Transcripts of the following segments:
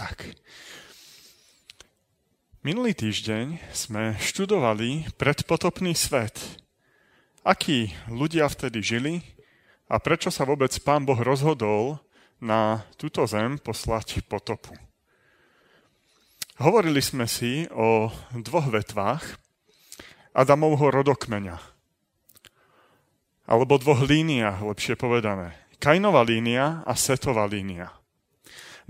tak. Minulý týždeň sme študovali predpotopný svet. Akí ľudia vtedy žili a prečo sa vôbec pán Boh rozhodol na túto zem poslať potopu. Hovorili sme si o dvoch vetvách Adamovho rodokmeňa. Alebo dvoch líniách, lepšie povedané. Kainová línia a Setová línia.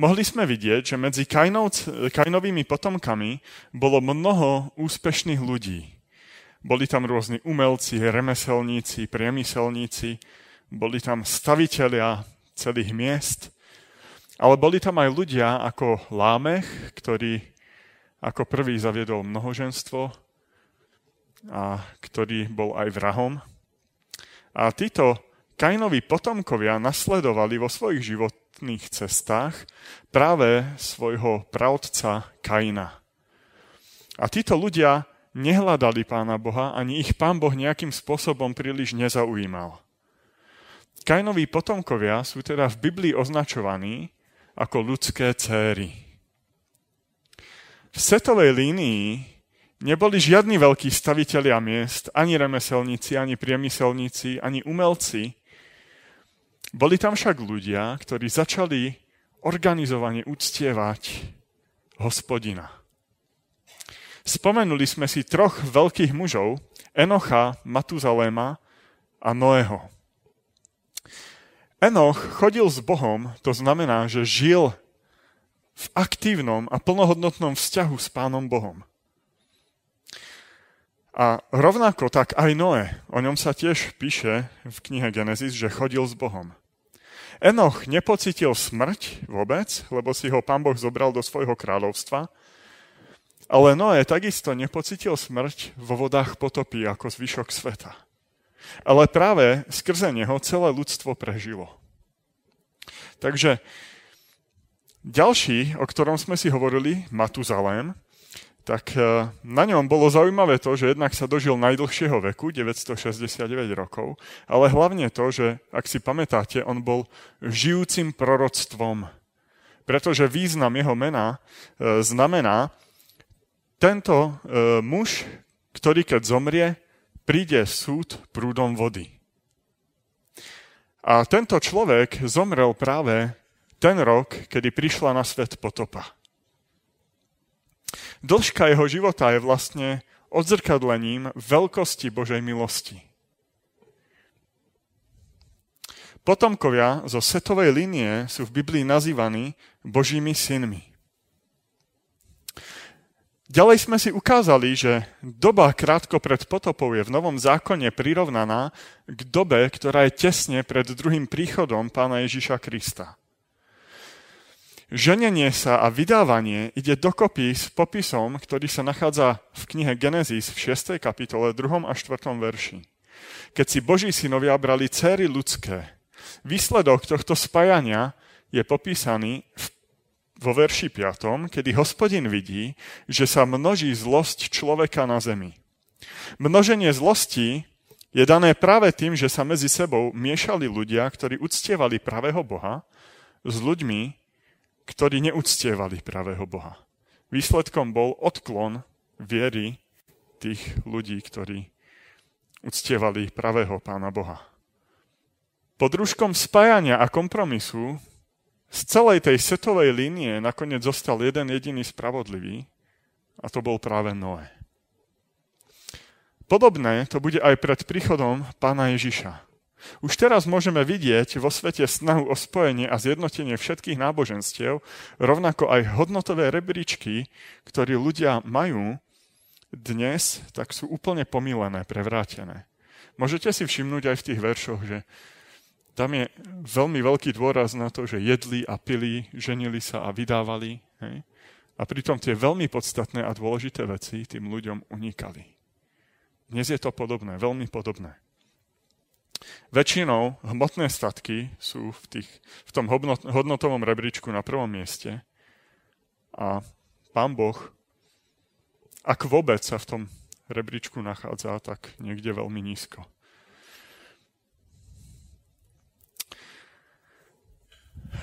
Mohli sme vidieť, že medzi Kainovými potomkami bolo mnoho úspešných ľudí. Boli tam rôzni umelci, remeselníci, priemyselníci, boli tam stavitelia celých miest, ale boli tam aj ľudia ako Lámech, ktorý ako prvý zaviedol mnohoženstvo a ktorý bol aj vrahom. A títo Kainovi potomkovia nasledovali vo svojich životných cestách práve svojho pravdca Kaina. A títo ľudia nehľadali pána Boha, ani ich pán Boh nejakým spôsobom príliš nezaujímal. Kainovi potomkovia sú teda v Biblii označovaní ako ľudské céry. V setovej línii neboli žiadni veľkí stavitelia miest, ani remeselníci, ani priemyselníci, ani umelci, boli tam však ľudia, ktorí začali organizovane uctievať hospodina. Spomenuli sme si troch veľkých mužov, Enocha, Matuzaléma a Noého. Enoch chodil s Bohom, to znamená, že žil v aktívnom a plnohodnotnom vzťahu s Pánom Bohom. A rovnako tak aj Noé, o ňom sa tiež píše v knihe Genesis, že chodil s Bohom. Enoch nepocitil smrť vôbec, lebo si ho pán Boh zobral do svojho kráľovstva, ale Noé takisto nepocitil smrť vo vodách potopy ako zvyšok sveta. Ale práve skrze neho celé ľudstvo prežilo. Takže ďalší, o ktorom sme si hovorili, Matuzalém, tak e, na ňom bolo zaujímavé to, že jednak sa dožil najdlhšieho veku, 969 rokov, ale hlavne to, že, ak si pamätáte, on bol žijúcim proroctvom. Pretože význam jeho mena e, znamená, tento e, muž, ktorý keď zomrie, príde súd prúdom vody. A tento človek zomrel práve ten rok, kedy prišla na svet potopa. Dĺžka jeho života je vlastne odzrkadlením veľkosti Božej milosti. Potomkovia zo setovej linie sú v Biblii nazývaní Božími synmi. Ďalej sme si ukázali, že doba krátko pred potopou je v Novom zákone prirovnaná k dobe, ktorá je tesne pred druhým príchodom pána Ježiša Krista. Ženenie sa a vydávanie ide dokopy s popisom, ktorý sa nachádza v knihe Genesis v 6. kapitole 2. a 4. verši. Keď si Boží synovia brali céry ľudské, výsledok tohto spájania je popísaný v, vo verši 5., kedy hospodin vidí, že sa množí zlosť človeka na zemi. Množenie zlosti je dané práve tým, že sa medzi sebou miešali ľudia, ktorí uctievali pravého Boha, s ľuďmi, ktorí neúctievali pravého Boha. Výsledkom bol odklon viery tých ľudí, ktorí uctievali pravého pána Boha. Pod rúškom spájania a kompromisu z celej tej setovej línie nakoniec zostal jeden jediný spravodlivý a to bol práve Noé. Podobné to bude aj pred príchodom pána Ježiša. Už teraz môžeme vidieť vo svete snahu o spojenie a zjednotenie všetkých náboženstiev, rovnako aj hodnotové rebríčky, ktoré ľudia majú dnes, tak sú úplne pomílené, prevrátené. Môžete si všimnúť aj v tých veršoch, že tam je veľmi veľký dôraz na to, že jedli a pili, ženili sa a vydávali. Hej? A pritom tie veľmi podstatné a dôležité veci tým ľuďom unikali. Dnes je to podobné, veľmi podobné. Väčšinou hmotné statky sú v, tých, v tom hodnotovom rebríčku na prvom mieste a pán Boh, ak vôbec sa v tom rebríčku nachádza, tak niekde veľmi nízko.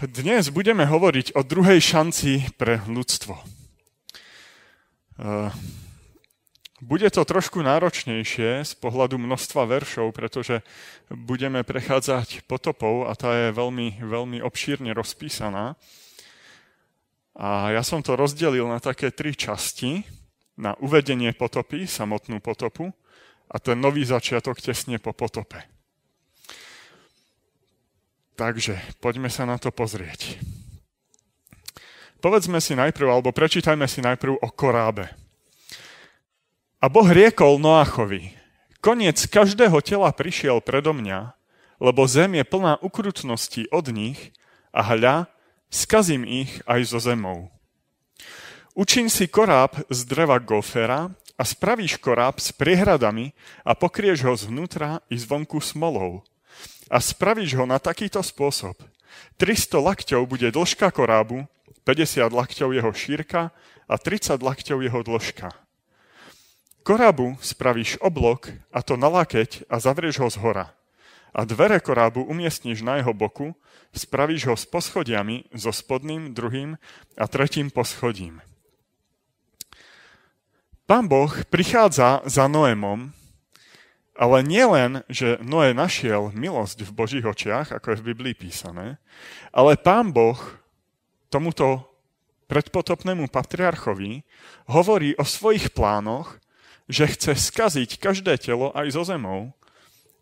Dnes budeme hovoriť o druhej šanci pre ľudstvo. Bude to trošku náročnejšie z pohľadu množstva veršov, pretože budeme prechádzať potopou a tá je veľmi, veľmi obšírne rozpísaná. A ja som to rozdelil na také tri časti. Na uvedenie potopy, samotnú potopu a ten nový začiatok tesne po potope. Takže poďme sa na to pozrieť. Povedzme si najprv, alebo prečítajme si najprv o korábe. A Boh riekol Noachovi, koniec každého tela prišiel predo mňa, lebo zem je plná ukrutnosti od nich a hľa, skazím ich aj zo zemou. Učiň si koráb z dreva gofera a spravíš koráb s priehradami a pokrieš ho zvnútra i zvonku smolou a spravíš ho na takýto spôsob. 300 lakťov bude dĺžka korábu, 50 lakťov jeho šírka a 30 lakťov jeho dĺžka. Korábu spravíš oblok a to na lakeť a zavrieš ho z hora. A dvere korábu umiestníš na jeho boku, spravíš ho s poschodiami, so spodným, druhým a tretím poschodím. Pán Boh prichádza za Noémom ale nie len, že Noé našiel milosť v Božích očiach, ako je v Biblii písané, ale pán Boh tomuto predpotopnému patriarchovi hovorí o svojich plánoch, že chce skaziť každé telo aj zo zemou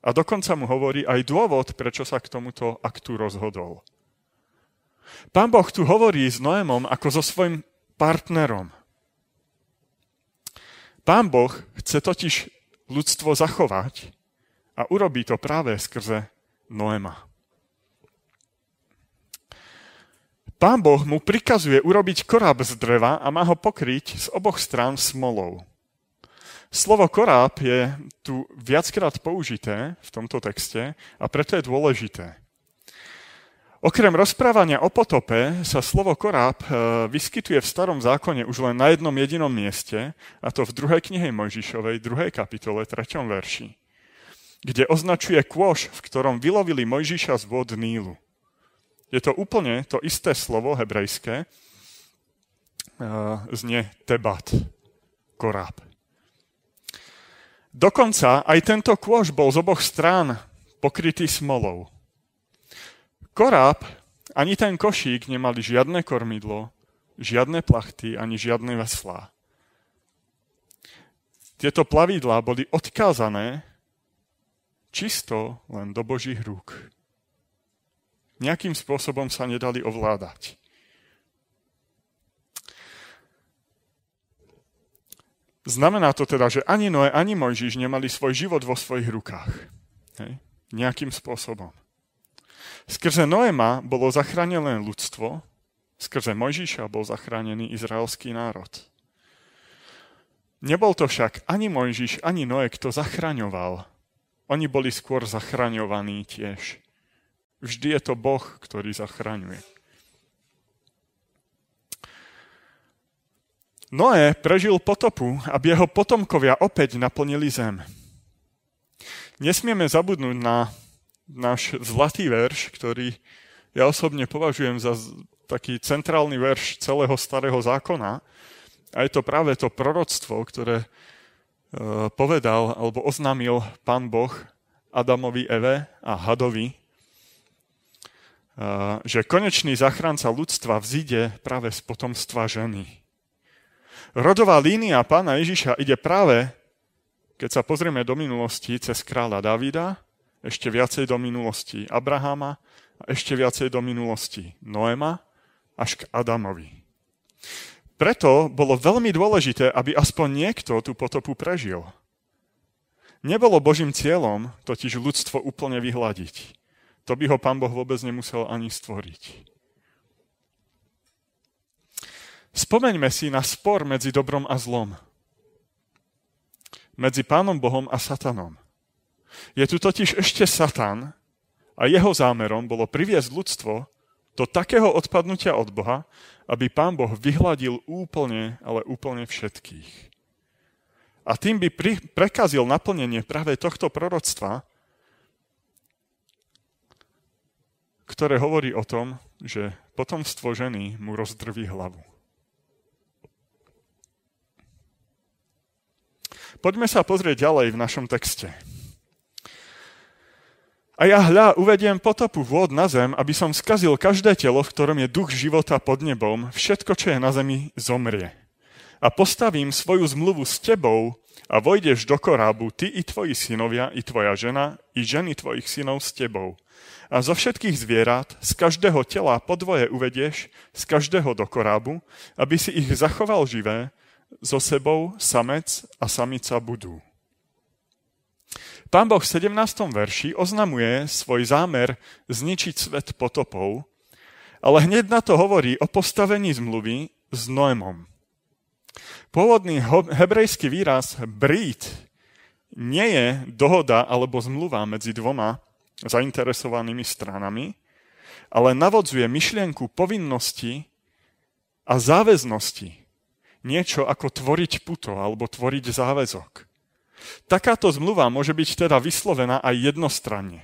a dokonca mu hovorí aj dôvod, prečo sa k tomuto aktu rozhodol. Pán Boh tu hovorí s Noémom ako so svojim partnerom. Pán Boh chce totiž ľudstvo zachovať a urobí to práve skrze Noema. Pán Boh mu prikazuje urobiť koráb z dreva a má ho pokryť z oboch strán smolou. Slovo koráb je tu viackrát použité v tomto texte a preto je dôležité. Okrem rozprávania o potope sa slovo koráb e, vyskytuje v starom zákone už len na jednom jedinom mieste, a to v druhej knihe Mojžišovej, druhej kapitole, treťom verši, kde označuje kôš, v ktorom vylovili Mojžiša z vod Nílu. Je to úplne to isté slovo hebrejské, e, znie tebat, koráb. Dokonca aj tento kôš bol z oboch strán pokrytý smolou. Koráb ani ten košík nemali žiadne kormidlo, žiadne plachty ani žiadne veslá. Tieto plavidlá boli odkázané čisto len do Božích rúk. Nejakým spôsobom sa nedali ovládať. Znamená to teda, že ani Noé, ani Mojžiš nemali svoj život vo svojich rukách. Hej? Nejakým spôsobom. Skrze Noema bolo zachránené ľudstvo, skrze Mojžiša bol zachránený izraelský národ. Nebol to však ani Mojžiš, ani Noé, kto zachraňoval. Oni boli skôr zachraňovaní tiež. Vždy je to Boh, ktorý zachraňuje. Noé prežil potopu, aby jeho potomkovia opäť naplnili zem. Nesmieme zabudnúť na náš zlatý verš, ktorý ja osobne považujem za taký centrálny verš celého starého zákona. A je to práve to proroctvo, ktoré e, povedal alebo oznámil pán Boh Adamovi, Eve a Hadovi, e, že konečný zachránca ľudstva vzíde práve z potomstva ženy. Rodová línia pána Ježiša ide práve, keď sa pozrieme do minulosti, cez kráľa Davida, ešte viacej do minulosti Abrahama a ešte viacej do minulosti Noema až k Adamovi. Preto bolo veľmi dôležité, aby aspoň niekto tú potopu prežil. Nebolo Božím cieľom totiž ľudstvo úplne vyhľadiť. To by ho pán Boh vôbec nemusel ani stvoriť. Spomeňme si na spor medzi dobrom a zlom. Medzi pánom Bohom a satanom. Je tu totiž ešte Satan a jeho zámerom bolo priviesť ľudstvo do takého odpadnutia od Boha, aby pán Boh vyhľadil úplne, ale úplne všetkých. A tým by pri, prekazil naplnenie práve tohto proroctva, ktoré hovorí o tom, že potomstvo ženy mu rozdrví hlavu. Poďme sa pozrieť ďalej v našom texte. A ja hľa uvediem potopu vôd na zem, aby som skazil každé telo, v ktorom je duch života pod nebom, všetko, čo je na zemi, zomrie. A postavím svoju zmluvu s tebou a vojdeš do korábu, ty i tvoji synovia, i tvoja žena, i ženy tvojich synov s tebou. A zo všetkých zvierat, z každého tela podvoje uvedieš, z každého do korábu, aby si ich zachoval živé, so sebou samec a samica budú. Pán Boh v 17. verši oznamuje svoj zámer zničiť svet potopou, ale hneď na to hovorí o postavení zmluvy s Noémom. Pôvodný hebrejský výraz brít nie je dohoda alebo zmluva medzi dvoma zainteresovanými stranami, ale navodzuje myšlienku povinnosti a záväznosti. Niečo ako tvoriť puto alebo tvoriť záväzok. Takáto zmluva môže byť teda vyslovená aj jednostranne.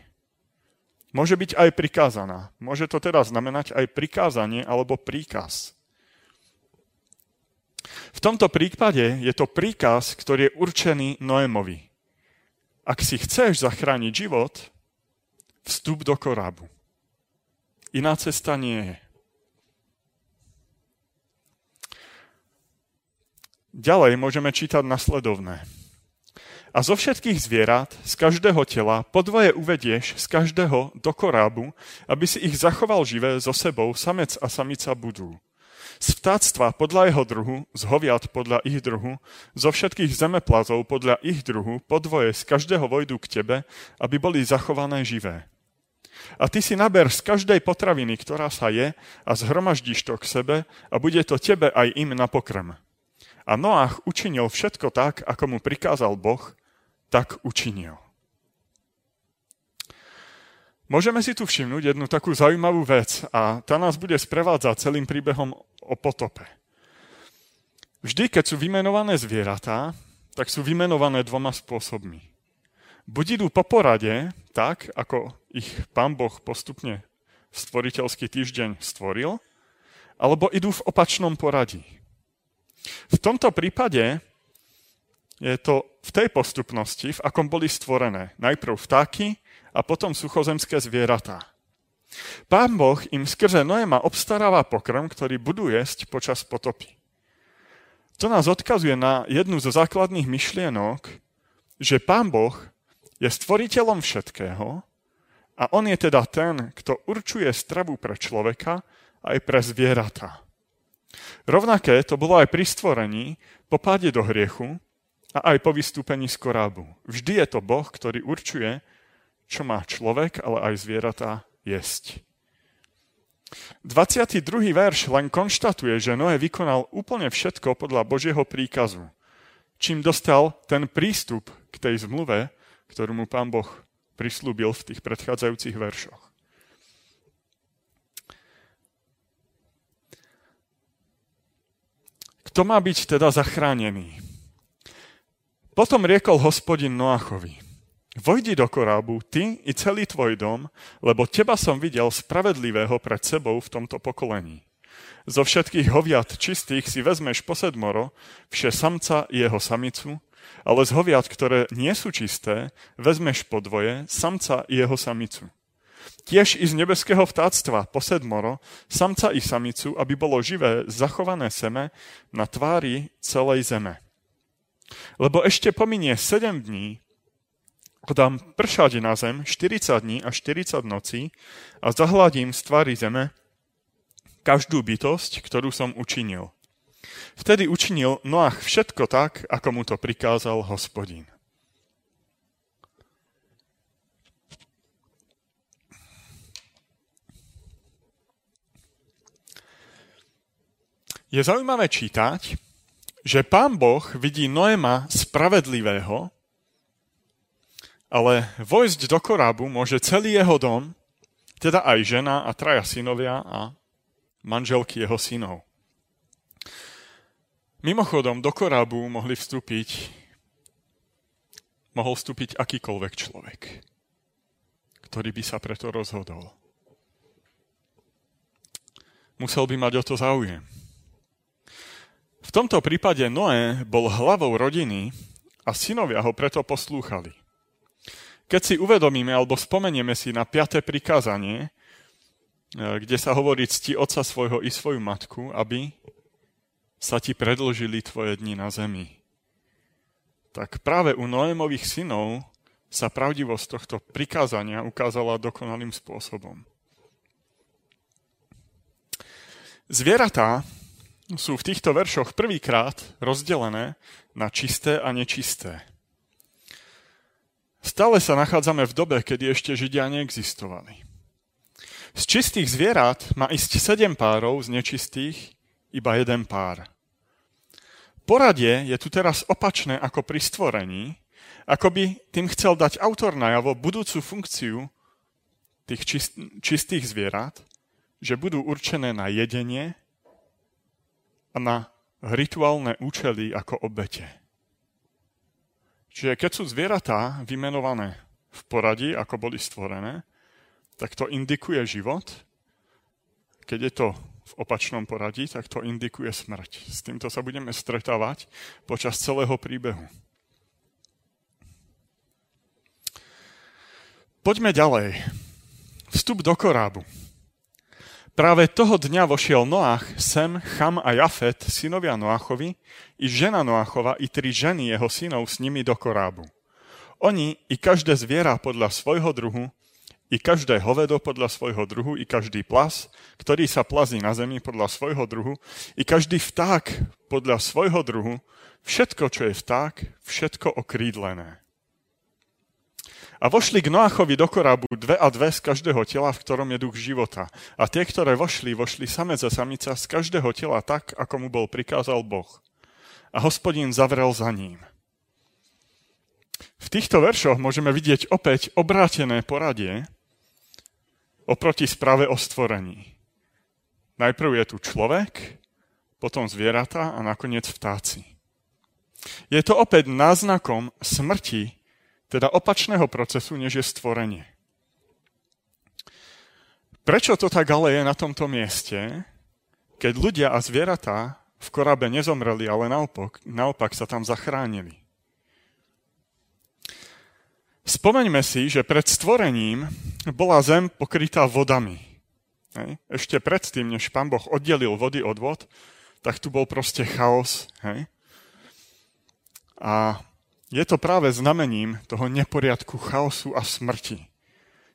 Môže byť aj prikázaná. Môže to teda znamenať aj prikázanie alebo príkaz. V tomto prípade je to príkaz, ktorý je určený Noémovi. Ak si chceš zachrániť život, vstup do korábu. Iná cesta nie je. Ďalej môžeme čítať nasledovné. A zo všetkých zvierat, z každého tela, podvoje uvedieš z každého do korábu, aby si ich zachoval živé so sebou, samec a samica budú. Z vtáctva podľa jeho druhu, z hoviat podľa ich druhu, zo všetkých zemeplazov podľa ich druhu, podvoje z každého vojdu k tebe, aby boli zachované živé. A ty si naber z každej potraviny, ktorá sa je, a zhromaždíš to k sebe a bude to tebe aj im na pokrm. A Noach učinil všetko tak, ako mu prikázal Boh, tak učinil. Môžeme si tu všimnúť jednu takú zaujímavú vec a tá nás bude sprevádzať celým príbehom o potope. Vždy, keď sú vymenované zvieratá, tak sú vymenované dvoma spôsobmi. Buď idú po porade, tak ako ich pán Boh postupne stvoriteľský týždeň stvoril, alebo idú v opačnom poradí. V tomto prípade je to v tej postupnosti, v akom boli stvorené. Najprv vtáky a potom suchozemské zvieratá. Pán Boh im skrze Noema obstaráva pokrm, ktorý budú jesť počas potopy. To nás odkazuje na jednu zo základných myšlienok, že Pán Boh je stvoriteľom všetkého a on je teda ten, kto určuje stravu pre človeka aj pre zvieratá. Rovnaké to bolo aj pri stvorení, po páde do hriechu, a aj po vystúpení z korábu. Vždy je to Boh, ktorý určuje, čo má človek, ale aj zvieratá jesť. 22. verš len konštatuje, že Noé vykonal úplne všetko podľa Božieho príkazu, čím dostal ten prístup k tej zmluve, ktorú mu pán Boh prislúbil v tých predchádzajúcich veršoch. Kto má byť teda zachránený? Potom riekol hospodin Noachovi, vojdi do korábu, ty i celý tvoj dom, lebo teba som videl spravedlivého pred sebou v tomto pokolení. Zo všetkých hoviat čistých si vezmeš posedmoro, vše samca i jeho samicu, ale z hoviat, ktoré nie sú čisté, vezmeš podvoje, samca i jeho samicu. Tiež i z nebeského vtáctva posedmoro, samca i samicu, aby bolo živé, zachované seme na tvári celej zeme. Lebo ešte pominie 7 dní, dám pršať na zem 40 dní a 40 nocí a zahladím z tvári zeme každú bytosť, ktorú som učinil. Vtedy učinil Noach všetko tak, ako mu to prikázal hospodin. Je zaujímavé čítať, že pán Boh vidí Noema spravedlivého, ale vojsť do korábu môže celý jeho dom, teda aj žena a traja synovia a manželky jeho synov. Mimochodom, do korábu mohli vstúpiť, mohol vstúpiť akýkoľvek človek, ktorý by sa preto rozhodol. musel by mať o to záujem. V tomto prípade Noé bol hlavou rodiny a synovia ho preto poslúchali. Keď si uvedomíme alebo spomenieme si na piaté prikázanie, e, kde sa hovorí cti otca svojho i svoju matku, aby sa ti predlžili tvoje dni na zemi. Tak práve u Noémových synov sa pravdivosť tohto prikázania ukázala dokonalým spôsobom. Zvieratá sú v týchto veršoch prvýkrát rozdelené na čisté a nečisté. Stále sa nachádzame v dobe, kedy ešte Židia neexistovali. Z čistých zvierat má ísť sedem párov, z nečistých iba jeden pár. Poradie je tu teraz opačné ako pri stvorení, ako by tým chcel dať autor najavo budúcu funkciu tých čist, čistých zvierat, že budú určené na jedenie na rituálne účely ako obete. Čiže keď sú zvieratá vymenované v poradí, ako boli stvorené, tak to indikuje život. Keď je to v opačnom poradí, tak to indikuje smrť. S týmto sa budeme stretávať počas celého príbehu. Poďme ďalej. Vstup do korábu. Práve toho dňa vošiel Noach, Sem, Cham a Jafet, synovia Noachovi, i žena Noachova, i tri ženy jeho synov s nimi do korábu. Oni i každé zviera podľa svojho druhu, i každé hovedo podľa svojho druhu, i každý plas, ktorý sa plazí na zemi podľa svojho druhu, i každý vták podľa svojho druhu, všetko, čo je vták, všetko okrídlené. A vošli k Noachovi do korábu dve a dve z každého tela, v ktorom je duch života. A tie, ktoré vošli, vošli samec a samica z každého tela tak, ako mu bol prikázal Boh. A hospodín zavrel za ním. V týchto veršoch môžeme vidieť opäť obrátené poradie oproti správe o stvorení. Najprv je tu človek, potom zvieratá a nakoniec vtáci. Je to opäť náznakom smrti teda opačného procesu, než je stvorenie. Prečo to tak ale je na tomto mieste, keď ľudia a zvieratá v korabe nezomreli, ale naopak, naopak sa tam zachránili? Spomeňme si, že pred stvorením bola zem pokrytá vodami. Hej. Ešte predtým, než pán Boh oddelil vody od vod, tak tu bol proste chaos. A je to práve znamením toho neporiadku, chaosu a smrti.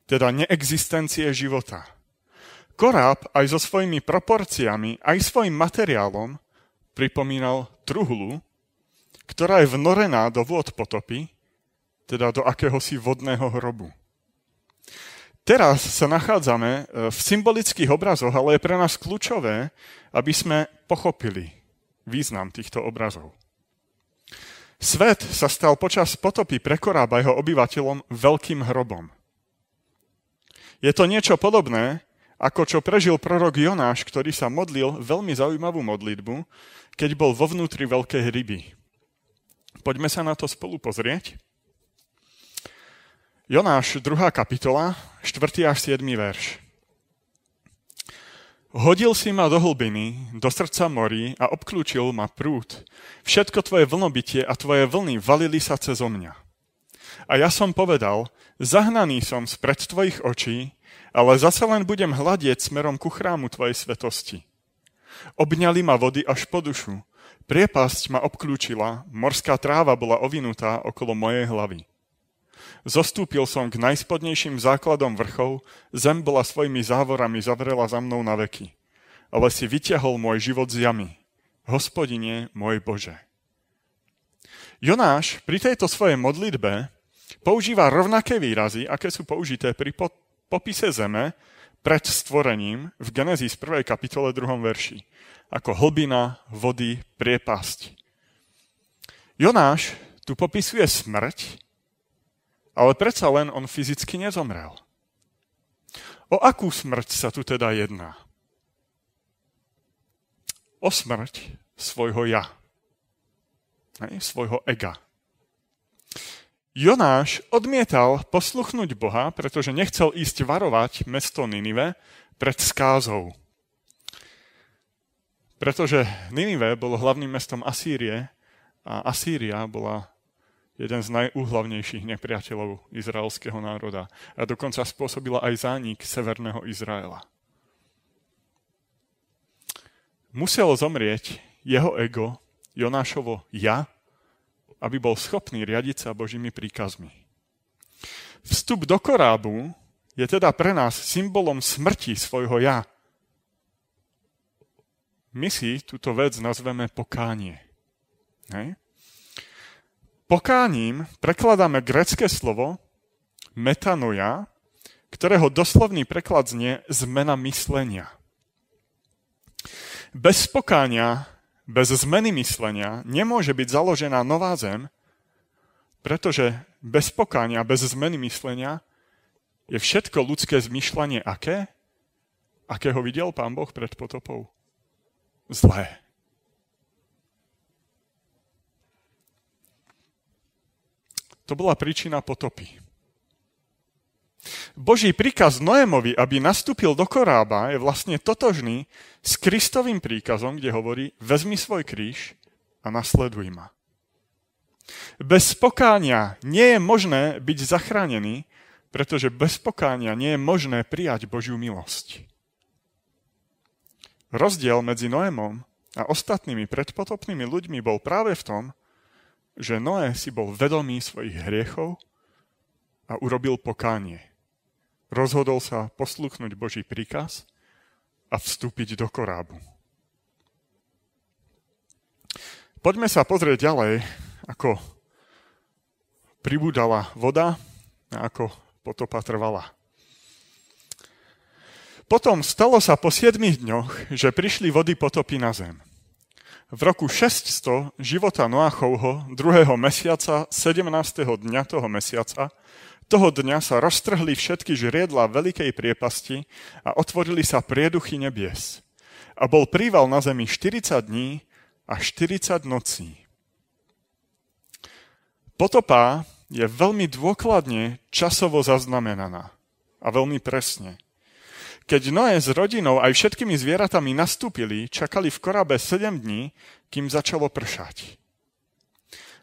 Teda neexistencie života. Koráb aj so svojimi proporciami, aj svojim materiálom pripomínal truhlu, ktorá je vnorená do vôd potopy, teda do akéhosi vodného hrobu. Teraz sa nachádzame e, v symbolických obrazoch, ale je pre nás kľúčové, aby sme pochopili význam týchto obrazov. Svet sa stal počas potopy pre jeho obyvateľom veľkým hrobom. Je to niečo podobné, ako čo prežil prorok Jonáš, ktorý sa modlil veľmi zaujímavú modlitbu, keď bol vo vnútri veľkej ryby. Poďme sa na to spolu pozrieť. Jonáš, 2. kapitola, 4. až 7. verš. Hodil si ma do hlbiny, do srdca morí a obklúčil ma prúd. Všetko tvoje vlnobytie a tvoje vlny valili sa cez mňa. A ja som povedal, zahnaný som spred tvojich očí, ale zase len budem hľadieť smerom ku chrámu tvojej svetosti. Obňali ma vody až po dušu, priepasť ma obklúčila, morská tráva bola ovinutá okolo mojej hlavy. Zostúpil som k najspodnejším základom vrchov, zem bola svojimi závorami zavrela za mnou na veky. Ale si vyťahol môj život z jamy. Hospodine, môj Bože. Jonáš pri tejto svojej modlitbe používa rovnaké výrazy, aké sú použité pri popise zeme pred stvorením v Genesis 1. kapitole 2. verši. Ako hlbina, vody, priepasť. Jonáš tu popisuje smrť, ale predsa len on fyzicky nezomrel. O akú smrť sa tu teda jedná? O smrť svojho ja. Hej, svojho ega. Jonáš odmietal posluchnúť Boha, pretože nechcel ísť varovať mesto Ninive pred skázou. Pretože Ninive bolo hlavným mestom Asýrie a Asýria bola jeden z najúhlavnejších nepriateľov izraelského národa a dokonca spôsobila aj zánik severného Izraela. Muselo zomrieť jeho ego, Jonášovo ja, aby bol schopný riadiť sa Božími príkazmi. Vstup do korábu je teda pre nás symbolom smrti svojho ja. My si túto vec nazveme pokánie. Hej? Pokáním prekladáme grecké slovo metanoja, ktorého doslovný preklad znie zmena myslenia. Bez pokáňa, bez zmeny myslenia nemôže byť založená nová zem, pretože bez pokáňa, bez zmeny myslenia je všetko ľudské zmyšľanie aké? Akého videl pán Boh pred potopou? Zlé. To bola príčina potopy. Boží príkaz Noémovi, aby nastúpil do korába, je vlastne totožný s Kristovým príkazom, kde hovorí, vezmi svoj kríž a nasleduj ma. Bez pokánia nie je možné byť zachránený, pretože bez pokánia nie je možné prijať Božiu milosť. Rozdiel medzi Noémom a ostatnými predpotopnými ľuďmi bol práve v tom, že Noé si bol vedomý svojich hriechov a urobil pokánie. Rozhodol sa posluchnúť Boží príkaz a vstúpiť do korábu. Poďme sa pozrieť ďalej, ako pribúdala voda a ako potopa trvala. Potom stalo sa po 7 dňoch, že prišli vody potopy na zem. V roku 600 života Noachovho, druhého mesiaca, 17. dňa toho mesiaca, toho dňa sa roztrhli všetky žriedla veľkej priepasti a otvorili sa prieduchy nebies. A bol príval na zemi 40 dní a 40 nocí. Potopa je veľmi dôkladne časovo zaznamenaná a veľmi presne. Keď Noé s rodinou aj všetkými zvieratami nastúpili, čakali v korabe 7 dní, kým začalo pršať.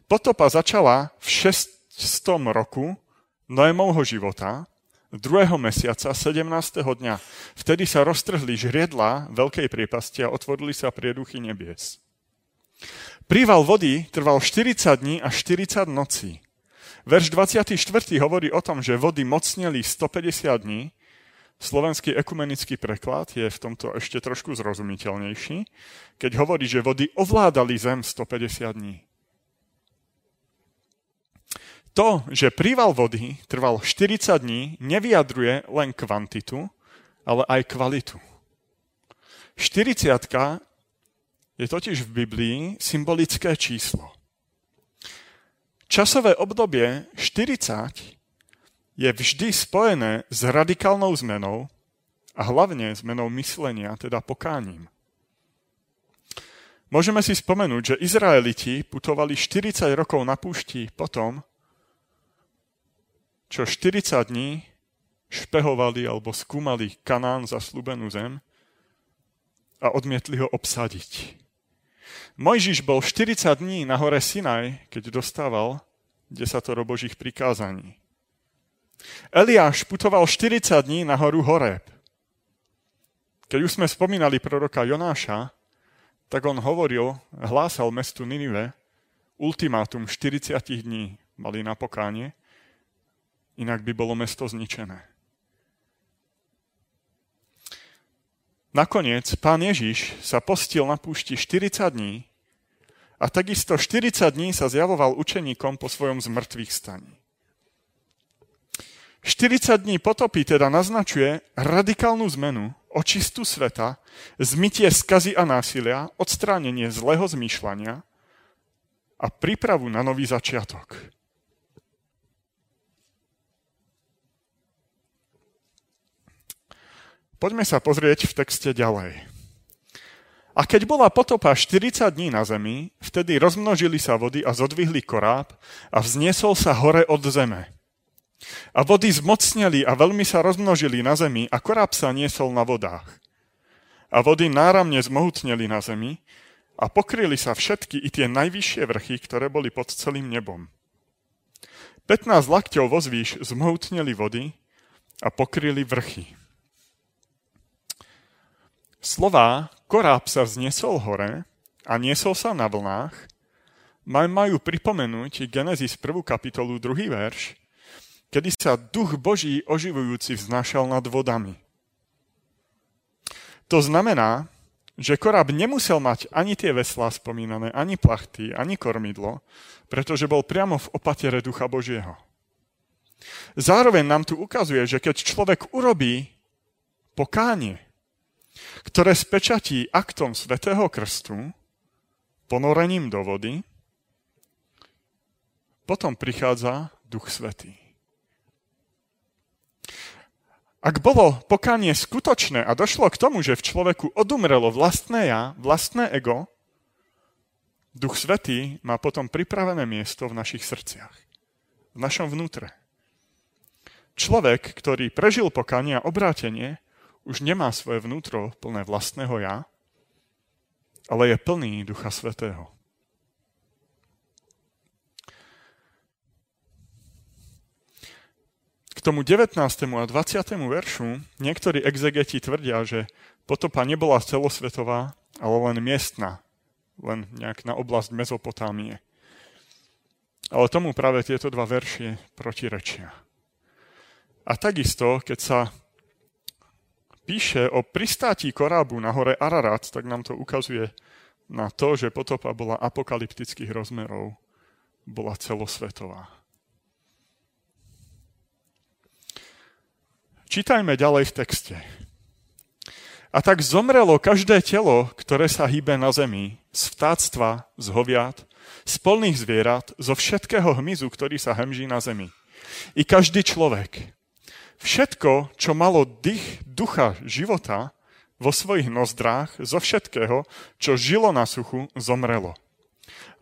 Potopa začala v 600 roku Noémovho života, druhého mesiaca, 17. dňa. Vtedy sa roztrhli žriedla veľkej priepasti a otvorili sa prieduchy nebies. Príval vody trval 40 dní a 40 nocí. Verš 24. hovorí o tom, že vody mocneli 150 dní Slovenský ekumenický preklad je v tomto ešte trošku zrozumiteľnejší, keď hovorí, že vody ovládali zem 150 dní. To, že príval vody trval 40 dní, nevyjadruje len kvantitu, ale aj kvalitu. 40 je totiž v Biblii symbolické číslo. Časové obdobie 40 je vždy spojené s radikálnou zmenou a hlavne zmenou myslenia, teda pokáním. Môžeme si spomenúť, že Izraeliti putovali 40 rokov na púšti potom, čo 40 dní špehovali alebo skúmali Kanán za slúbenú zem a odmietli ho obsadiť. Mojžiš bol 40 dní na hore Sinaj, keď dostával desatoro Božích prikázaní. Eliáš putoval 40 dní na horu Horeb. Keď už sme spomínali proroka Jonáša, tak on hovoril, hlásal mestu Ninive ultimátum 40 dní mali na pokánie, inak by bolo mesto zničené. Nakoniec pán Ježiš sa postil na púšti 40 dní a takisto 40 dní sa zjavoval učeníkom po svojom zmrtvých staní. 40 dní potopy teda naznačuje radikálnu zmenu, očistu sveta, zmytie skazy a násilia, odstránenie zlého zmýšľania a prípravu na nový začiatok. Poďme sa pozrieť v texte ďalej. A keď bola potopa 40 dní na zemi, vtedy rozmnožili sa vody a zodvihli koráb a vzniesol sa hore od zeme. A vody zmocneli a veľmi sa rozmnožili na zemi a koráb sa niesol na vodách. a vody náramne zmohutneli na zemi a pokryli sa všetky i tie najvyššie vrchy, ktoré boli pod celým nebom. 15 lakťov vozvíš zmohutneli vody a pokryli vrchy. Slová koráb sa vznesol hore a niesol sa na vlnách, majú pripomenúť Genesis 1. kapitolu 2. verš, kedy sa duch Boží oživujúci vznášal nad vodami. To znamená, že koráb nemusel mať ani tie veslá spomínané, ani plachty, ani kormidlo, pretože bol priamo v opatere Ducha Božieho. Zároveň nám tu ukazuje, že keď človek urobí pokánie, ktoré spečatí aktom Svetého Krstu, ponorením do vody, potom prichádza Duch Svetý. Ak bolo pokánie skutočné a došlo k tomu, že v človeku odumrelo vlastné ja, vlastné ego, Duch Svetý má potom pripravené miesto v našich srdciach, v našom vnútre. Človek, ktorý prežil pokánie a obrátenie, už nemá svoje vnútro plné vlastného ja, ale je plný Ducha Svetého. Tomu 19. a 20. veršu niektorí exegeti tvrdia, že potopa nebola celosvetová, ale len miestna, len nejak na oblasť Mezopotámie. Ale tomu práve tieto dva veršie protirečia. A takisto, keď sa píše o pristátí korábu na hore Ararat, tak nám to ukazuje na to, že potopa bola apokalyptických rozmerov, bola celosvetová. Čítajme ďalej v texte. A tak zomrelo každé telo, ktoré sa hýbe na zemi, z vtáctva, z hoviat, z polných zvierat, zo všetkého hmyzu, ktorý sa hemží na zemi. I každý človek. Všetko, čo malo dých ducha života vo svojich nozdrách, zo všetkého, čo žilo na suchu, zomrelo.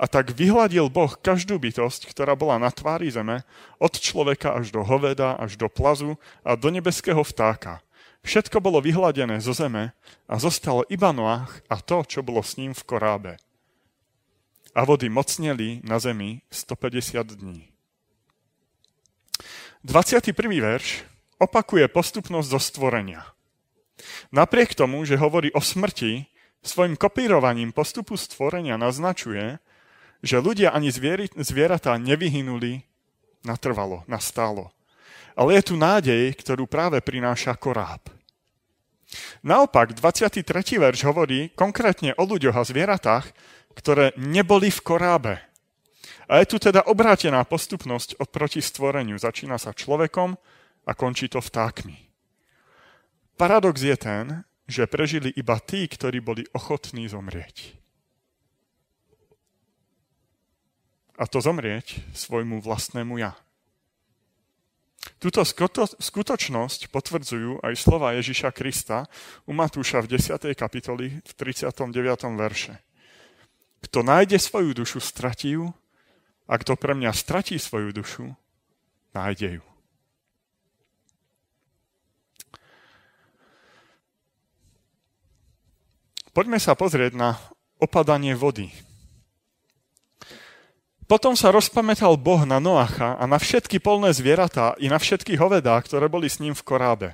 A tak vyhľadil Boh každú bytosť, ktorá bola na tvári zeme, od človeka až do hoveda, až do plazu a do nebeského vtáka. Všetko bolo vyhladené zo zeme a zostalo iba Noach a to, čo bolo s ním v korábe. A vody mocneli na zemi 150 dní. 21. verš opakuje postupnosť zo stvorenia. Napriek tomu, že hovorí o smrti, svojim kopírovaním postupu stvorenia naznačuje, že ľudia ani zvieri, zvieratá nevyhynuli natrvalo, nastálo. Ale je tu nádej, ktorú práve prináša koráb. Naopak, 23. verš hovorí konkrétne o ľuďoch a zvieratách, ktoré neboli v korábe. A je tu teda obrátená postupnosť oproti stvoreniu. Začína sa človekom a končí to vtákmi. Paradox je ten, že prežili iba tí, ktorí boli ochotní zomrieť. A to zomrieť svojmu vlastnému ja. Túto skutočnosť potvrdzujú aj slova Ježiša Krista u Matúša v 10. kapitoli v 39. verše. Kto nájde svoju dušu, stratí ju, a kto pre mňa stratí svoju dušu, nájde ju. Poďme sa pozrieť na opadanie vody potom sa rozpamätal Boh na Noacha a na všetky polné zvieratá i na všetky hovedá, ktoré boli s ním v korábe.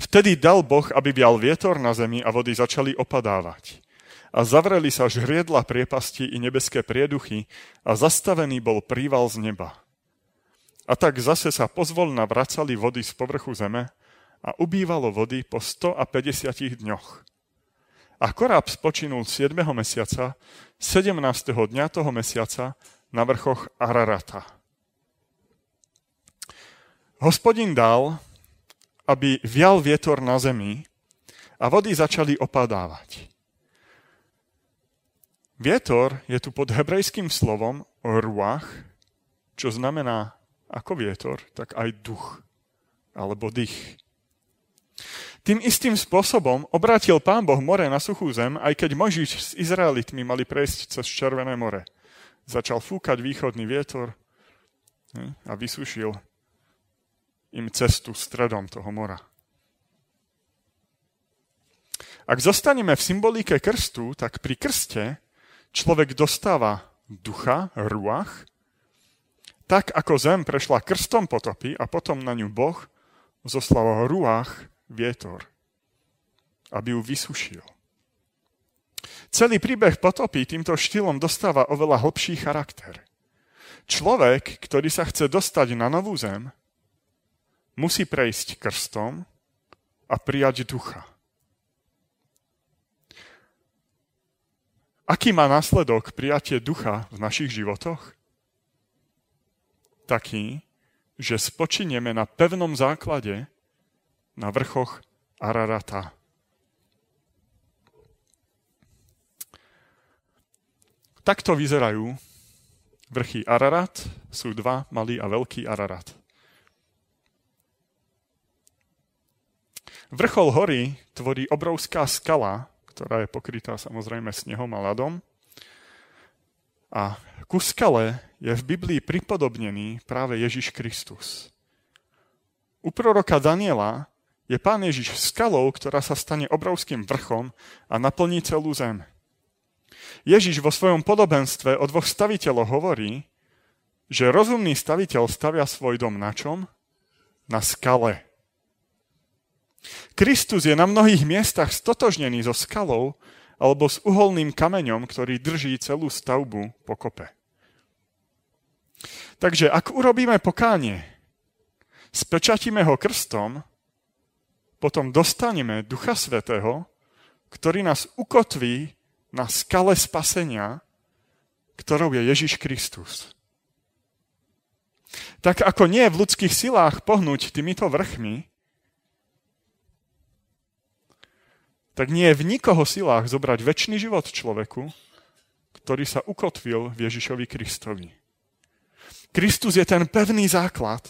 Vtedy dal Boh, aby bial vietor na zemi a vody začali opadávať. A zavreli sa žriedla priepasti i nebeské prieduchy a zastavený bol príval z neba. A tak zase sa pozvolna vracali vody z povrchu zeme a ubývalo vody po 150 dňoch. A koráb spočinul 7. mesiaca, 17. dňa toho mesiaca na vrchoch Ararata. Hospodin dal, aby vial vietor na zemi a vody začali opadávať. Vietor je tu pod hebrejským slovom ruach, čo znamená ako vietor, tak aj duch alebo dých. Tým istým spôsobom obrátil pán Boh more na suchú zem, aj keď Možiš s Izraelitmi mali prejsť cez Červené more začal fúkať východný vietor a vysušil im cestu stredom toho mora. Ak zostaneme v symbolike krstu, tak pri krste človek dostáva ducha, ruach, tak ako zem prešla krstom potopy a potom na ňu Boh zoslal ruach vietor, aby ju vysušil. Celý príbeh potopy týmto štýlom dostáva oveľa hlbší charakter. Človek, ktorý sa chce dostať na novú zem, musí prejsť krstom a prijať ducha. Aký má následok prijatie ducha v našich životoch? Taký, že spočinieme na pevnom základe na vrchoch Ararata. Takto vyzerajú vrchy Ararat. Sú dva, malý a veľký Ararat. Vrchol hory tvorí obrovská skala, ktorá je pokrytá samozrejme snehom a ľadom. A ku skale je v Biblii pripodobnený práve Ježiš Kristus. U proroka Daniela je pán Ježiš skalou, ktorá sa stane obrovským vrchom a naplní celú zem. Ježiš vo svojom podobenstve o dvoch staviteľoch hovorí, že rozumný staviteľ stavia svoj dom na čom? Na skale. Kristus je na mnohých miestach stotožnený so skalou alebo s uholným kameňom, ktorý drží celú stavbu pokope. Takže ak urobíme pokánie, spečatíme ho krstom, potom dostaneme Ducha Svetého, ktorý nás ukotví na skale spasenia, ktorou je Ježiš Kristus. Tak ako nie je v ľudských silách pohnúť týmito vrchmi, tak nie je v nikoho silách zobrať väčší život človeku, ktorý sa ukotvil v Ježišovi Kristovi. Kristus je ten pevný základ,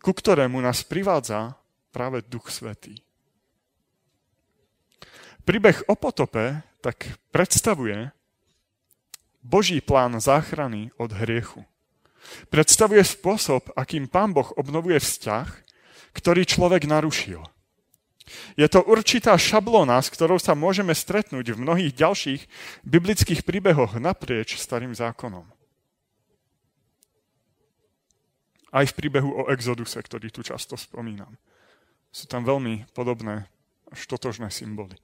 ku ktorému nás privádza práve Duch Svetý. Príbeh o potope tak predstavuje Boží plán záchrany od hriechu. Predstavuje spôsob, akým Pán Boh obnovuje vzťah, ktorý človek narušil. Je to určitá šablona, s ktorou sa môžeme stretnúť v mnohých ďalších biblických príbehoch naprieč starým zákonom. Aj v príbehu o Exoduse, ktorý tu často spomínam. Sú tam veľmi podobné až symboly.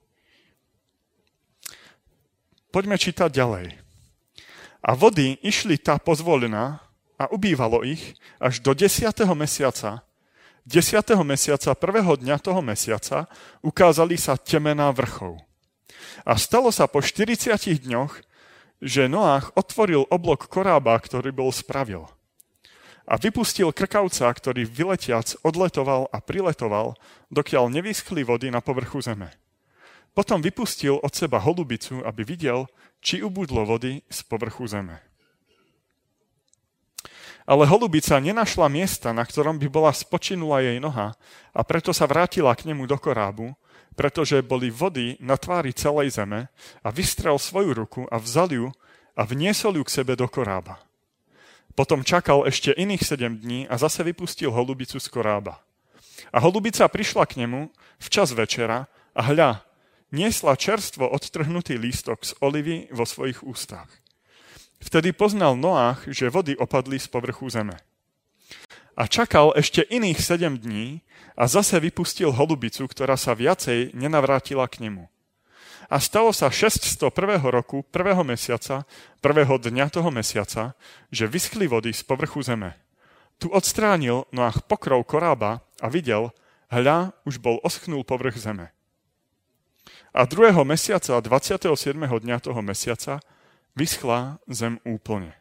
Poďme čítať ďalej. A vody išli tá pozvolená a ubývalo ich až do 10. mesiaca. 10. mesiaca, prvého dňa toho mesiaca, ukázali sa temená vrchov. A stalo sa po 40 dňoch, že Noách otvoril oblok korába, ktorý bol spravil. A vypustil krkavca, ktorý vyletiac odletoval a priletoval, dokiaľ nevyschli vody na povrchu zeme. Potom vypustil od seba holubicu, aby videl, či ubudlo vody z povrchu zeme. Ale holubica nenašla miesta, na ktorom by bola spočinula jej noha a preto sa vrátila k nemu do korábu, pretože boli vody na tvári celej zeme a vystrel svoju ruku a vzal ju a vniesol ju k sebe do korába. Potom čakal ešte iných sedem dní a zase vypustil holubicu z korába. A holubica prišla k nemu včas večera a hľa, niesla čerstvo odtrhnutý lístok z olivy vo svojich ústach. Vtedy poznal Noách, že vody opadli z povrchu zeme. A čakal ešte iných sedem dní a zase vypustil holubicu, ktorá sa viacej nenavrátila k nemu. A stalo sa 601. roku, prvého mesiaca, prvého dňa toho mesiaca, že vyschli vody z povrchu zeme. Tu odstránil Noach pokrov korába a videl, hľa, už bol oschnul povrch zeme. A druhého mesiaca, 27. dňa toho mesiaca, vyschla zem úplne.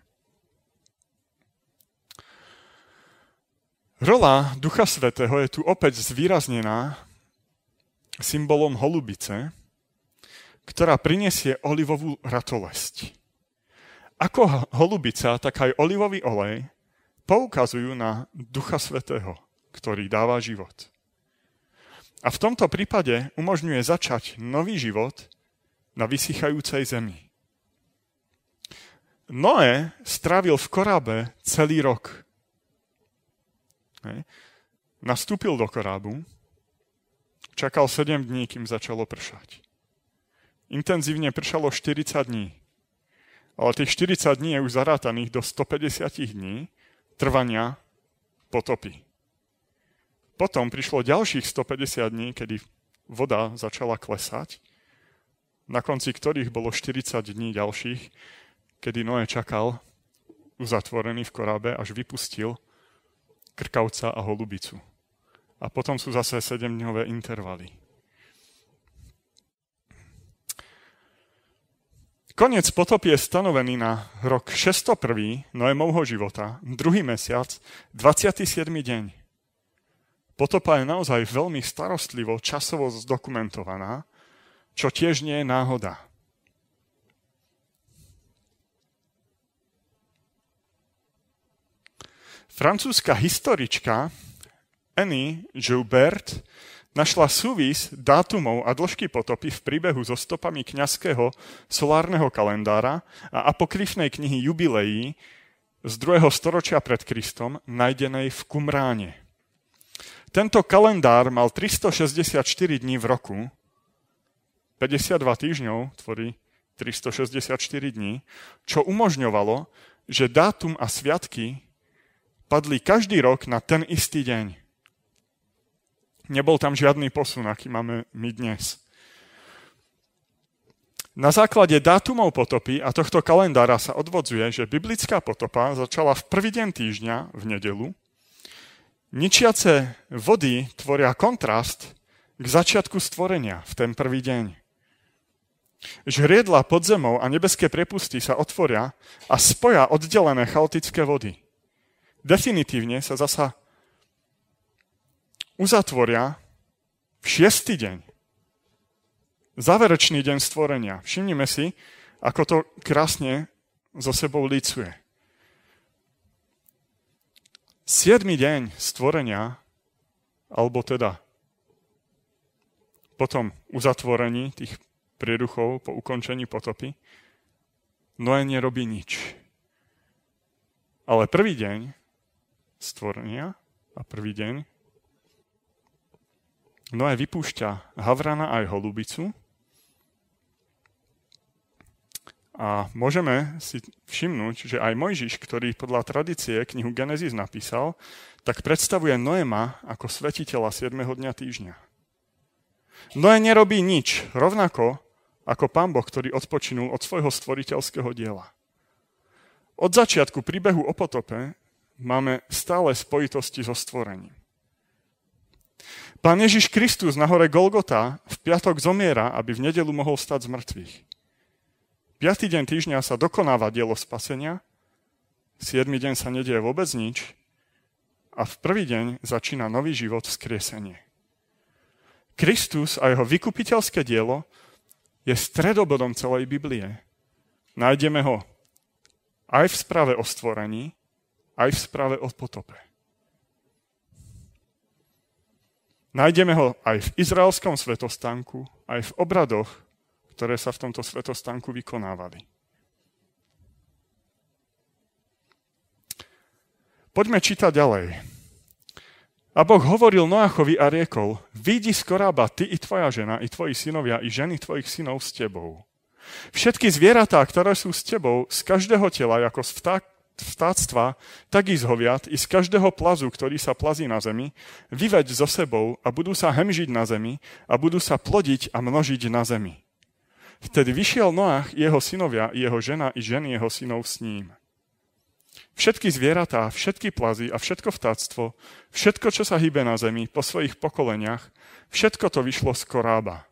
Rola Ducha Svetého je tu opäť zvýraznená symbolom holubice, ktorá prinesie olivovú ratolesť. Ako holubica, tak aj olivový olej poukazujú na Ducha Svetého, ktorý dáva život. A v tomto prípade umožňuje začať nový život na vysychajúcej zemi. Noé strávil v korábe celý rok. Hej. Nastúpil do korábu, čakal 7 dní, kým začalo pršať. intenzívne pršalo 40 dní. Ale tých 40 dní je už zarátaných do 150 dní trvania potopy. Potom prišlo ďalších 150 dní, kedy voda začala klesať, na konci ktorých bolo 40 dní ďalších, kedy Noé čakal uzatvorený v korábe, až vypustil krkavca a holubicu. A potom sú zase 7-dňové intervaly. Koniec potopy je stanovený na rok 601. Noémovho života, druhý mesiac, 27. deň. Potopa je naozaj veľmi starostlivo, časovo zdokumentovaná, čo tiež nie je náhoda. Francúzska historička Annie Joubert našla súvis dátumov a dĺžky potopy v príbehu so stopami kňazského solárneho kalendára a apokryfnej knihy Jubileí z 2. storočia pred Kristom, nájdenej v Kumráne. Tento kalendár mal 364 dní v roku, 52 týždňov tvorí 364 dní, čo umožňovalo, že dátum a sviatky padli každý rok na ten istý deň. Nebol tam žiadny posun, aký máme my dnes. Na základe dátumov potopy a tohto kalendára sa odvodzuje, že biblická potopa začala v prvý deň týždňa, v nedelu. Ničiace vody tvoria kontrast k začiatku stvorenia v ten prvý deň. Žriedla pod zemou a nebeské prepusty sa otvoria a spoja oddelené chaotické vody definitívne sa zasa uzatvoria v šiestý deň. Záverečný deň stvorenia. Všimnime si, ako to krásne so sebou lícuje. Siedmy deň stvorenia, alebo teda potom uzatvorení tých prieduchov po ukončení potopy, Noé nerobí nič. Ale prvý deň stvorenia a prvý deň. Noé vypúšťa Havrana aj holubicu a môžeme si všimnúť, že aj Mojžiš, ktorý podľa tradície knihu Genesis napísal, tak predstavuje Noema ako svetiteľa 7. dňa týždňa. Noé nerobí nič, rovnako ako pán Boh, ktorý odpočinul od svojho stvoriteľského diela. Od začiatku príbehu o potope máme stále spojitosti so stvorením. Pán Ježiš Kristus na hore Golgota v piatok zomiera, aby v nedelu mohol stať z mŕtvych. Piatý deň týždňa sa dokonáva dielo spasenia, siedmy deň sa nedieje vôbec nič a v prvý deň začína nový život vzkriesenie. Kristus a jeho vykupiteľské dielo je stredobodom celej Biblie. Nájdeme ho aj v správe o stvorení, aj v správe o potope. Nájdeme ho aj v izraelskom svetostánku, aj v obradoch, ktoré sa v tomto svetostánku vykonávali. Poďme čítať ďalej. A Boh hovoril Noachovi a riekol, vidí z korába ty i tvoja žena, i tvoji synovia, i ženy tvojich synov s tebou. Všetky zvieratá, ktoré sú s tebou, z každého tela, ako z vták, vtáctva, tak i z hoviat, i z každého plazu, ktorý sa plazí na zemi, vyveď so sebou a budú sa hemžiť na zemi a budú sa plodiť a množiť na zemi. Vtedy vyšiel Noach, jeho synovia, jeho žena i ženy jeho synov s ním. Všetky zvieratá, všetky plazy a všetko vtáctvo, všetko, čo sa hýbe na zemi po svojich pokoleniach, všetko to vyšlo z korába.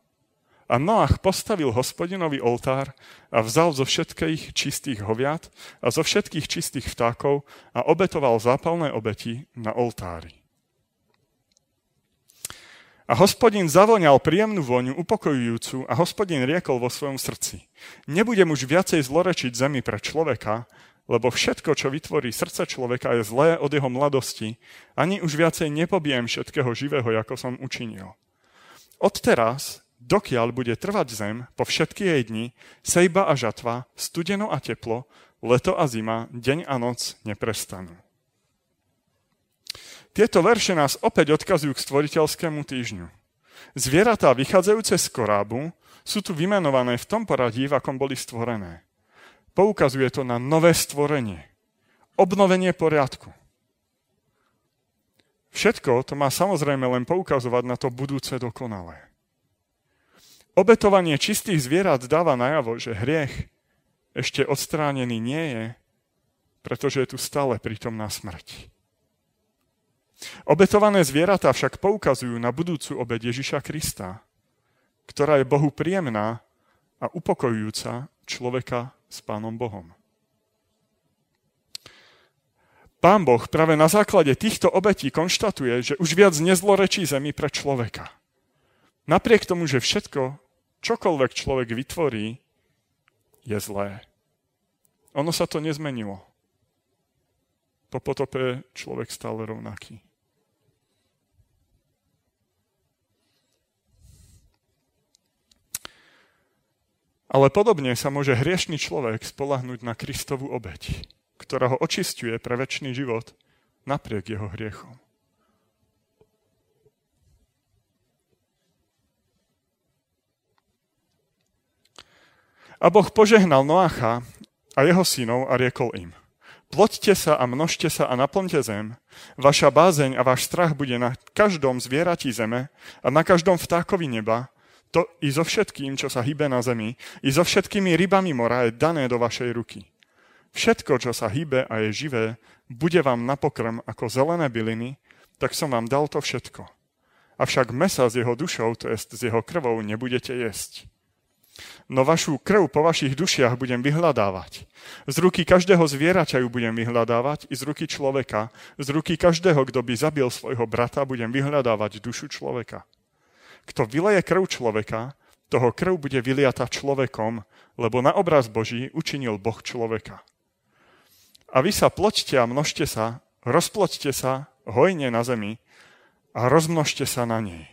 A Noach postavil hospodinovi oltár a vzal zo všetkých čistých hoviat a zo všetkých čistých vtákov a obetoval zápalné obeti na oltári. A hospodin zavoňal príjemnú voňu, upokojujúcu, a hospodin riekol vo svojom srdci. Nebudem už viacej zlorečiť zemi pre človeka, lebo všetko, čo vytvorí srdce človeka, je zlé od jeho mladosti. Ani už viacej nepobijem všetkého živého, ako som učinil. Odteraz dokiaľ bude trvať zem po všetky jej dni, sejba a žatva, studeno a teplo, leto a zima, deň a noc neprestanú. Tieto verše nás opäť odkazujú k stvoriteľskému týždňu. Zvieratá vychádzajúce z korábu sú tu vymenované v tom poradí, v akom boli stvorené. Poukazuje to na nové stvorenie. Obnovenie poriadku. Všetko to má samozrejme len poukazovať na to budúce dokonalé. Obetovanie čistých zvierat dáva najavo, že hriech ešte odstránený nie je, pretože je tu stále prítomná smrť. Obetované zvieratá však poukazujú na budúcu obed Ježiša Krista, ktorá je Bohu príjemná a upokojujúca človeka s Pánom Bohom. Pán Boh práve na základe týchto obetí konštatuje, že už viac nezlorečí zemi pre človeka. Napriek tomu, že všetko, čokoľvek človek vytvorí, je zlé. Ono sa to nezmenilo. Po potope človek stále rovnaký. Ale podobne sa môže hriešný človek spolahnúť na Kristovú obeď, ktorá ho očistuje pre väčší život napriek jeho hriechom. A Boh požehnal Noacha a jeho synov a riekol im. Ploďte sa a množte sa a naplňte zem. Vaša bázeň a váš strach bude na každom zvieratí zeme a na každom vtákovi neba to i so všetkým, čo sa hýbe na zemi, i so všetkými rybami mora je dané do vašej ruky. Všetko, čo sa hýbe a je živé, bude vám na pokrm ako zelené byliny, tak som vám dal to všetko. Avšak mesa s jeho dušou, to jest s jeho krvou, nebudete jesť. No vašu krv po vašich dušiach budem vyhľadávať. Z ruky každého zvieraťa ju budem vyhľadávať, i z ruky človeka. Z ruky každého, kto by zabil svojho brata, budem vyhľadávať dušu človeka. Kto vyleje krv človeka, toho krv bude vyliata človekom, lebo na obraz Boží učinil Boh človeka. A vy sa ploďte a množte sa, rozploďte sa hojne na zemi a rozmnožte sa na nej.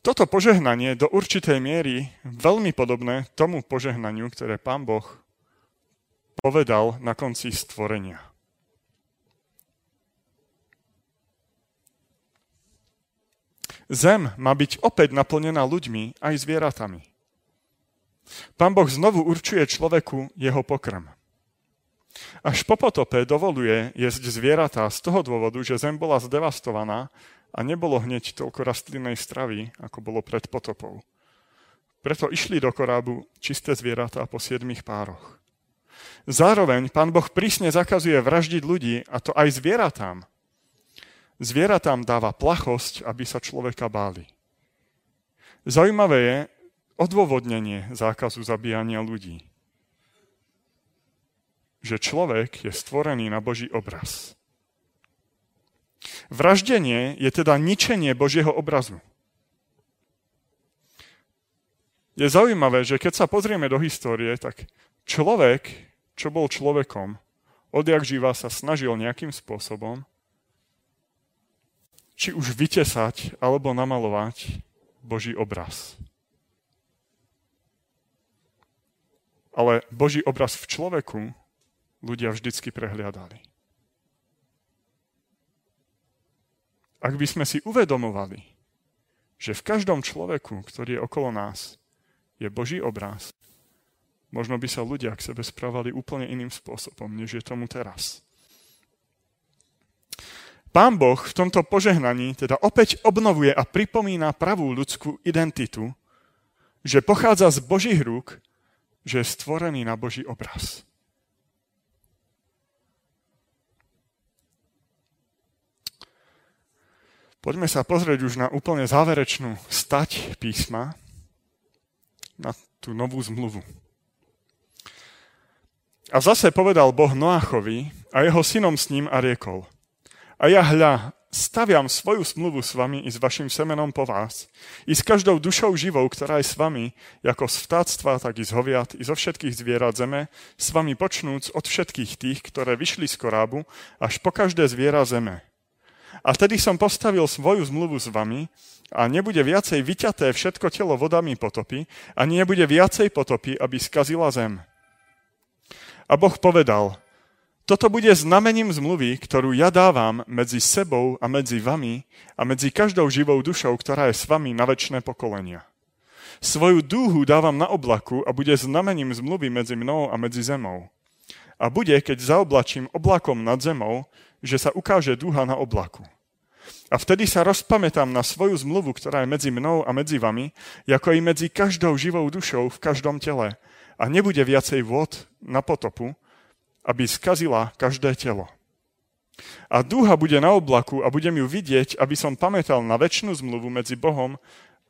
Toto požehnanie do určitej miery veľmi podobné tomu požehnaniu, ktoré pán Boh povedal na konci stvorenia. Zem má byť opäť naplnená ľuďmi aj zvieratami. Pán Boh znovu určuje človeku jeho pokrm. Až po potope dovoluje jesť zvieratá z toho dôvodu, že zem bola zdevastovaná a nebolo hneď toľko rastlinnej stravy, ako bolo pred potopou. Preto išli do korábu čisté zvieratá po siedmých pároch. Zároveň pán Boh prísne zakazuje vraždiť ľudí, a to aj zvieratám, zvieratám dáva plachosť, aby sa človeka báli. Zaujímavé je odôvodnenie zákazu zabíjania ľudí. Že človek je stvorený na Boží obraz. Vraždenie je teda ničenie Božieho obrazu. Je zaujímavé, že keď sa pozrieme do histórie, tak človek, čo bol človekom, odjak živa sa snažil nejakým spôsobom či už vytesať alebo namalovať Boží obraz. Ale Boží obraz v človeku ľudia vždycky prehliadali. Ak by sme si uvedomovali, že v každom človeku, ktorý je okolo nás, je Boží obraz, možno by sa ľudia k sebe správali úplne iným spôsobom, než je tomu teraz. Pán Boh v tomto požehnaní teda opäť obnovuje a pripomína pravú ľudskú identitu, že pochádza z Božích rúk, že je stvorený na Boží obraz. Poďme sa pozrieť už na úplne záverečnú stať písma, na tú novú zmluvu. A zase povedal Boh Noachovi a jeho synom s ním a riekol – a ja hľa, staviam svoju smluvu s vami i s vašim semenom po vás, i s každou dušou živou, ktorá je s vami, ako z vtáctva, tak i z hoviat, i zo všetkých zvierat zeme, s vami počnúc od všetkých tých, ktoré vyšli z korábu, až po každé zviera zeme. A vtedy som postavil svoju zmluvu s vami a nebude viacej vyťaté všetko telo vodami potopy, ani nebude viacej potopy, aby skazila zem. A Boh povedal, Toto bude znamením zmluvy, ktorú ja dávam medzi sebou a medzi vami a medzi každou živou dušou, ktorá je s vami na väčšie pokolenia. Svoju dúhu dávam na oblaku a bude znamením zmluvy medzi mnou a medzi zemou. A bude, keď zaoblačím oblakom nad zemou, že sa ukáže dúha na oblaku. A vtedy sa rozpamätám na svoju zmluvu, ktorá je medzi mnou a medzi vami, ako i medzi každou živou dušou v každom tele. A nebude viacej vod na potopu, aby skazila každé telo. A dúha bude na oblaku a budem ju vidieť, aby som pamätal na väčšinu zmluvu medzi Bohom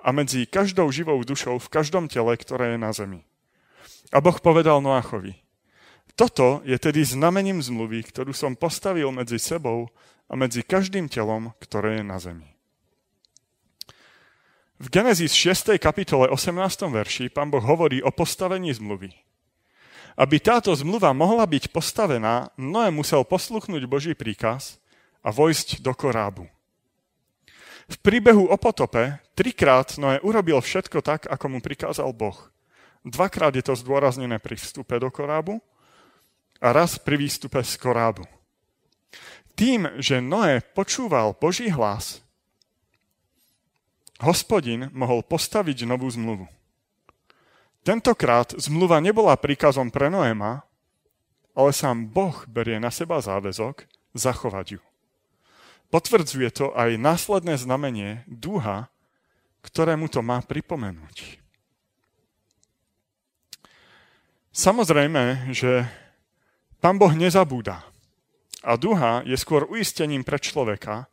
a medzi každou živou dušou v každom tele, ktoré je na zemi. A Boh povedal Noachovi, toto je tedy znamením zmluvy, ktorú som postavil medzi sebou a medzi každým telom, ktoré je na zemi. V Genesis 6. kapitole 18. verši pán Boh hovorí o postavení zmluvy. Aby táto zmluva mohla byť postavená, Noé musel posluchnúť Boží príkaz a vojsť do korábu. V príbehu o potope trikrát Noé urobil všetko tak, ako mu prikázal Boh. Dvakrát je to zdôraznené pri vstupe do korábu a raz pri výstupe z korábu tým, že Noé počúval Boží hlas, hospodin mohol postaviť novú zmluvu. Tentokrát zmluva nebola príkazom pre Noéma, ale sám Boh berie na seba záväzok zachovať ju. Potvrdzuje to aj následné znamenie duha, ktorému to má pripomenúť. Samozrejme, že pán Boh nezabúda. A duha je skôr uistením pre človeka.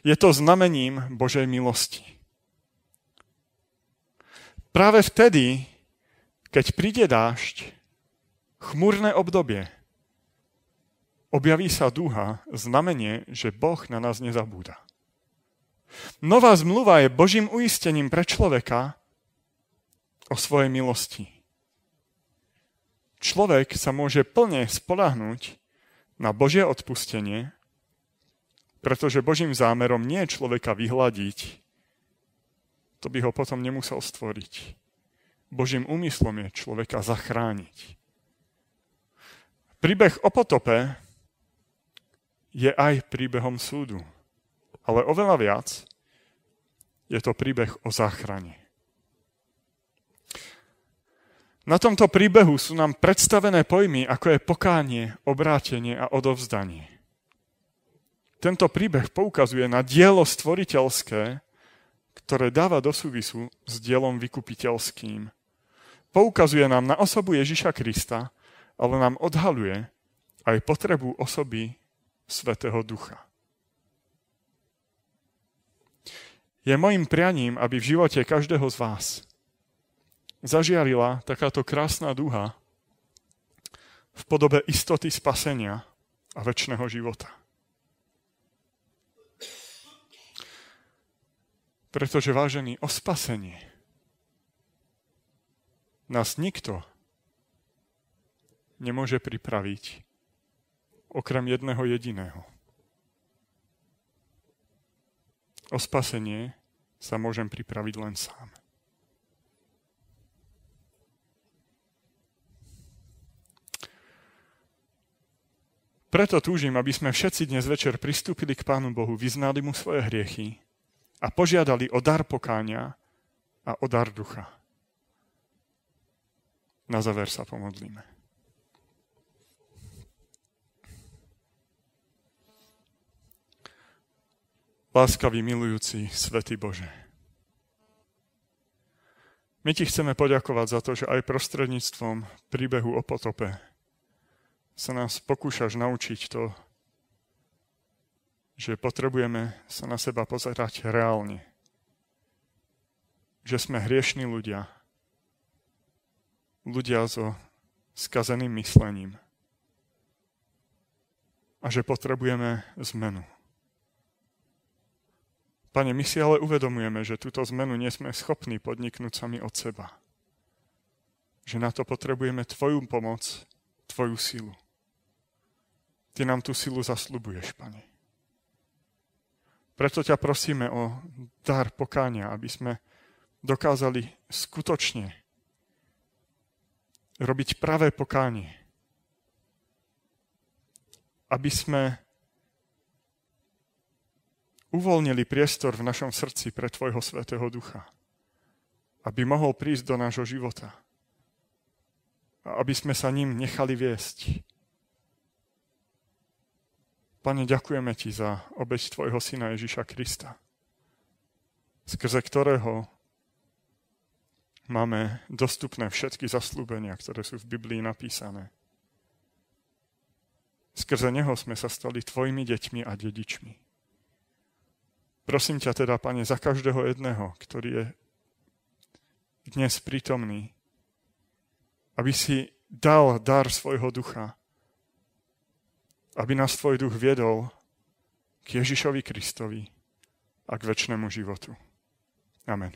Je to znamením Božej milosti. Práve vtedy, keď príde dážď, chmúrne obdobie, objaví sa duha, znamenie, že Boh na nás nezabúda. Nová zmluva je Božím uistením pre človeka o svojej milosti. Človek sa môže plne spolahnuť na Božie odpustenie, pretože Božím zámerom nie je človeka vyhľadiť, to by ho potom nemusel stvoriť. Božím úmyslom je človeka zachrániť. Príbeh o potope je aj príbehom súdu, ale oveľa viac je to príbeh o záchrane. Na tomto príbehu sú nám predstavené pojmy, ako je pokánie, obrátenie a odovzdanie. Tento príbeh poukazuje na dielo stvoriteľské, ktoré dáva do súvisu s dielom vykupiteľským. Poukazuje nám na osobu Ježiša Krista, ale nám odhaluje aj potrebu osoby Svetého Ducha. Je mojim prianím, aby v živote každého z vás zažiarila takáto krásna duha v podobe istoty spasenia a väčšného života. Pretože, vážený, o spasenie nás nikto nemôže pripraviť okrem jedného jediného. O spasenie sa môžem pripraviť len sám. Preto túžim, aby sme všetci dnes večer pristúpili k Pánu Bohu, vyznali mu svoje hriechy a požiadali o dar pokáňa a o dar ducha. Na záver sa pomodlíme. Láskavý, milujúci, svätý Bože. My ti chceme poďakovať za to, že aj prostredníctvom príbehu o potope sa nás pokúšaš naučiť to, že potrebujeme sa na seba pozerať reálne. Že sme hriešní ľudia. Ľudia so skazeným myslením. A že potrebujeme zmenu. Pane, my si ale uvedomujeme, že túto zmenu nie sme schopní podniknúť sami od seba. Že na to potrebujeme Tvoju pomoc, Tvoju silu. Ty nám tú silu zaslubuješ, Pane. Preto ťa prosíme o dar pokáňa, aby sme dokázali skutočne robiť pravé pokánie. aby sme uvoľnili priestor v našom srdci pre Tvojho Svetého Ducha. Aby mohol prísť do nášho života. A aby sme sa ním nechali viesť. Pane, ďakujeme Ti za obeď Tvojho Syna Ježiša Krista, skrze ktorého máme dostupné všetky zaslúbenia, ktoré sú v Biblii napísané. Skrze Neho sme sa stali Tvojimi deťmi a dedičmi. Prosím ťa teda, Pane, za každého jedného, ktorý je dnes prítomný, aby si dal dar svojho ducha, aby nás Tvoj duch viedol k Ježišovi Kristovi a k väčšnému životu. Amen.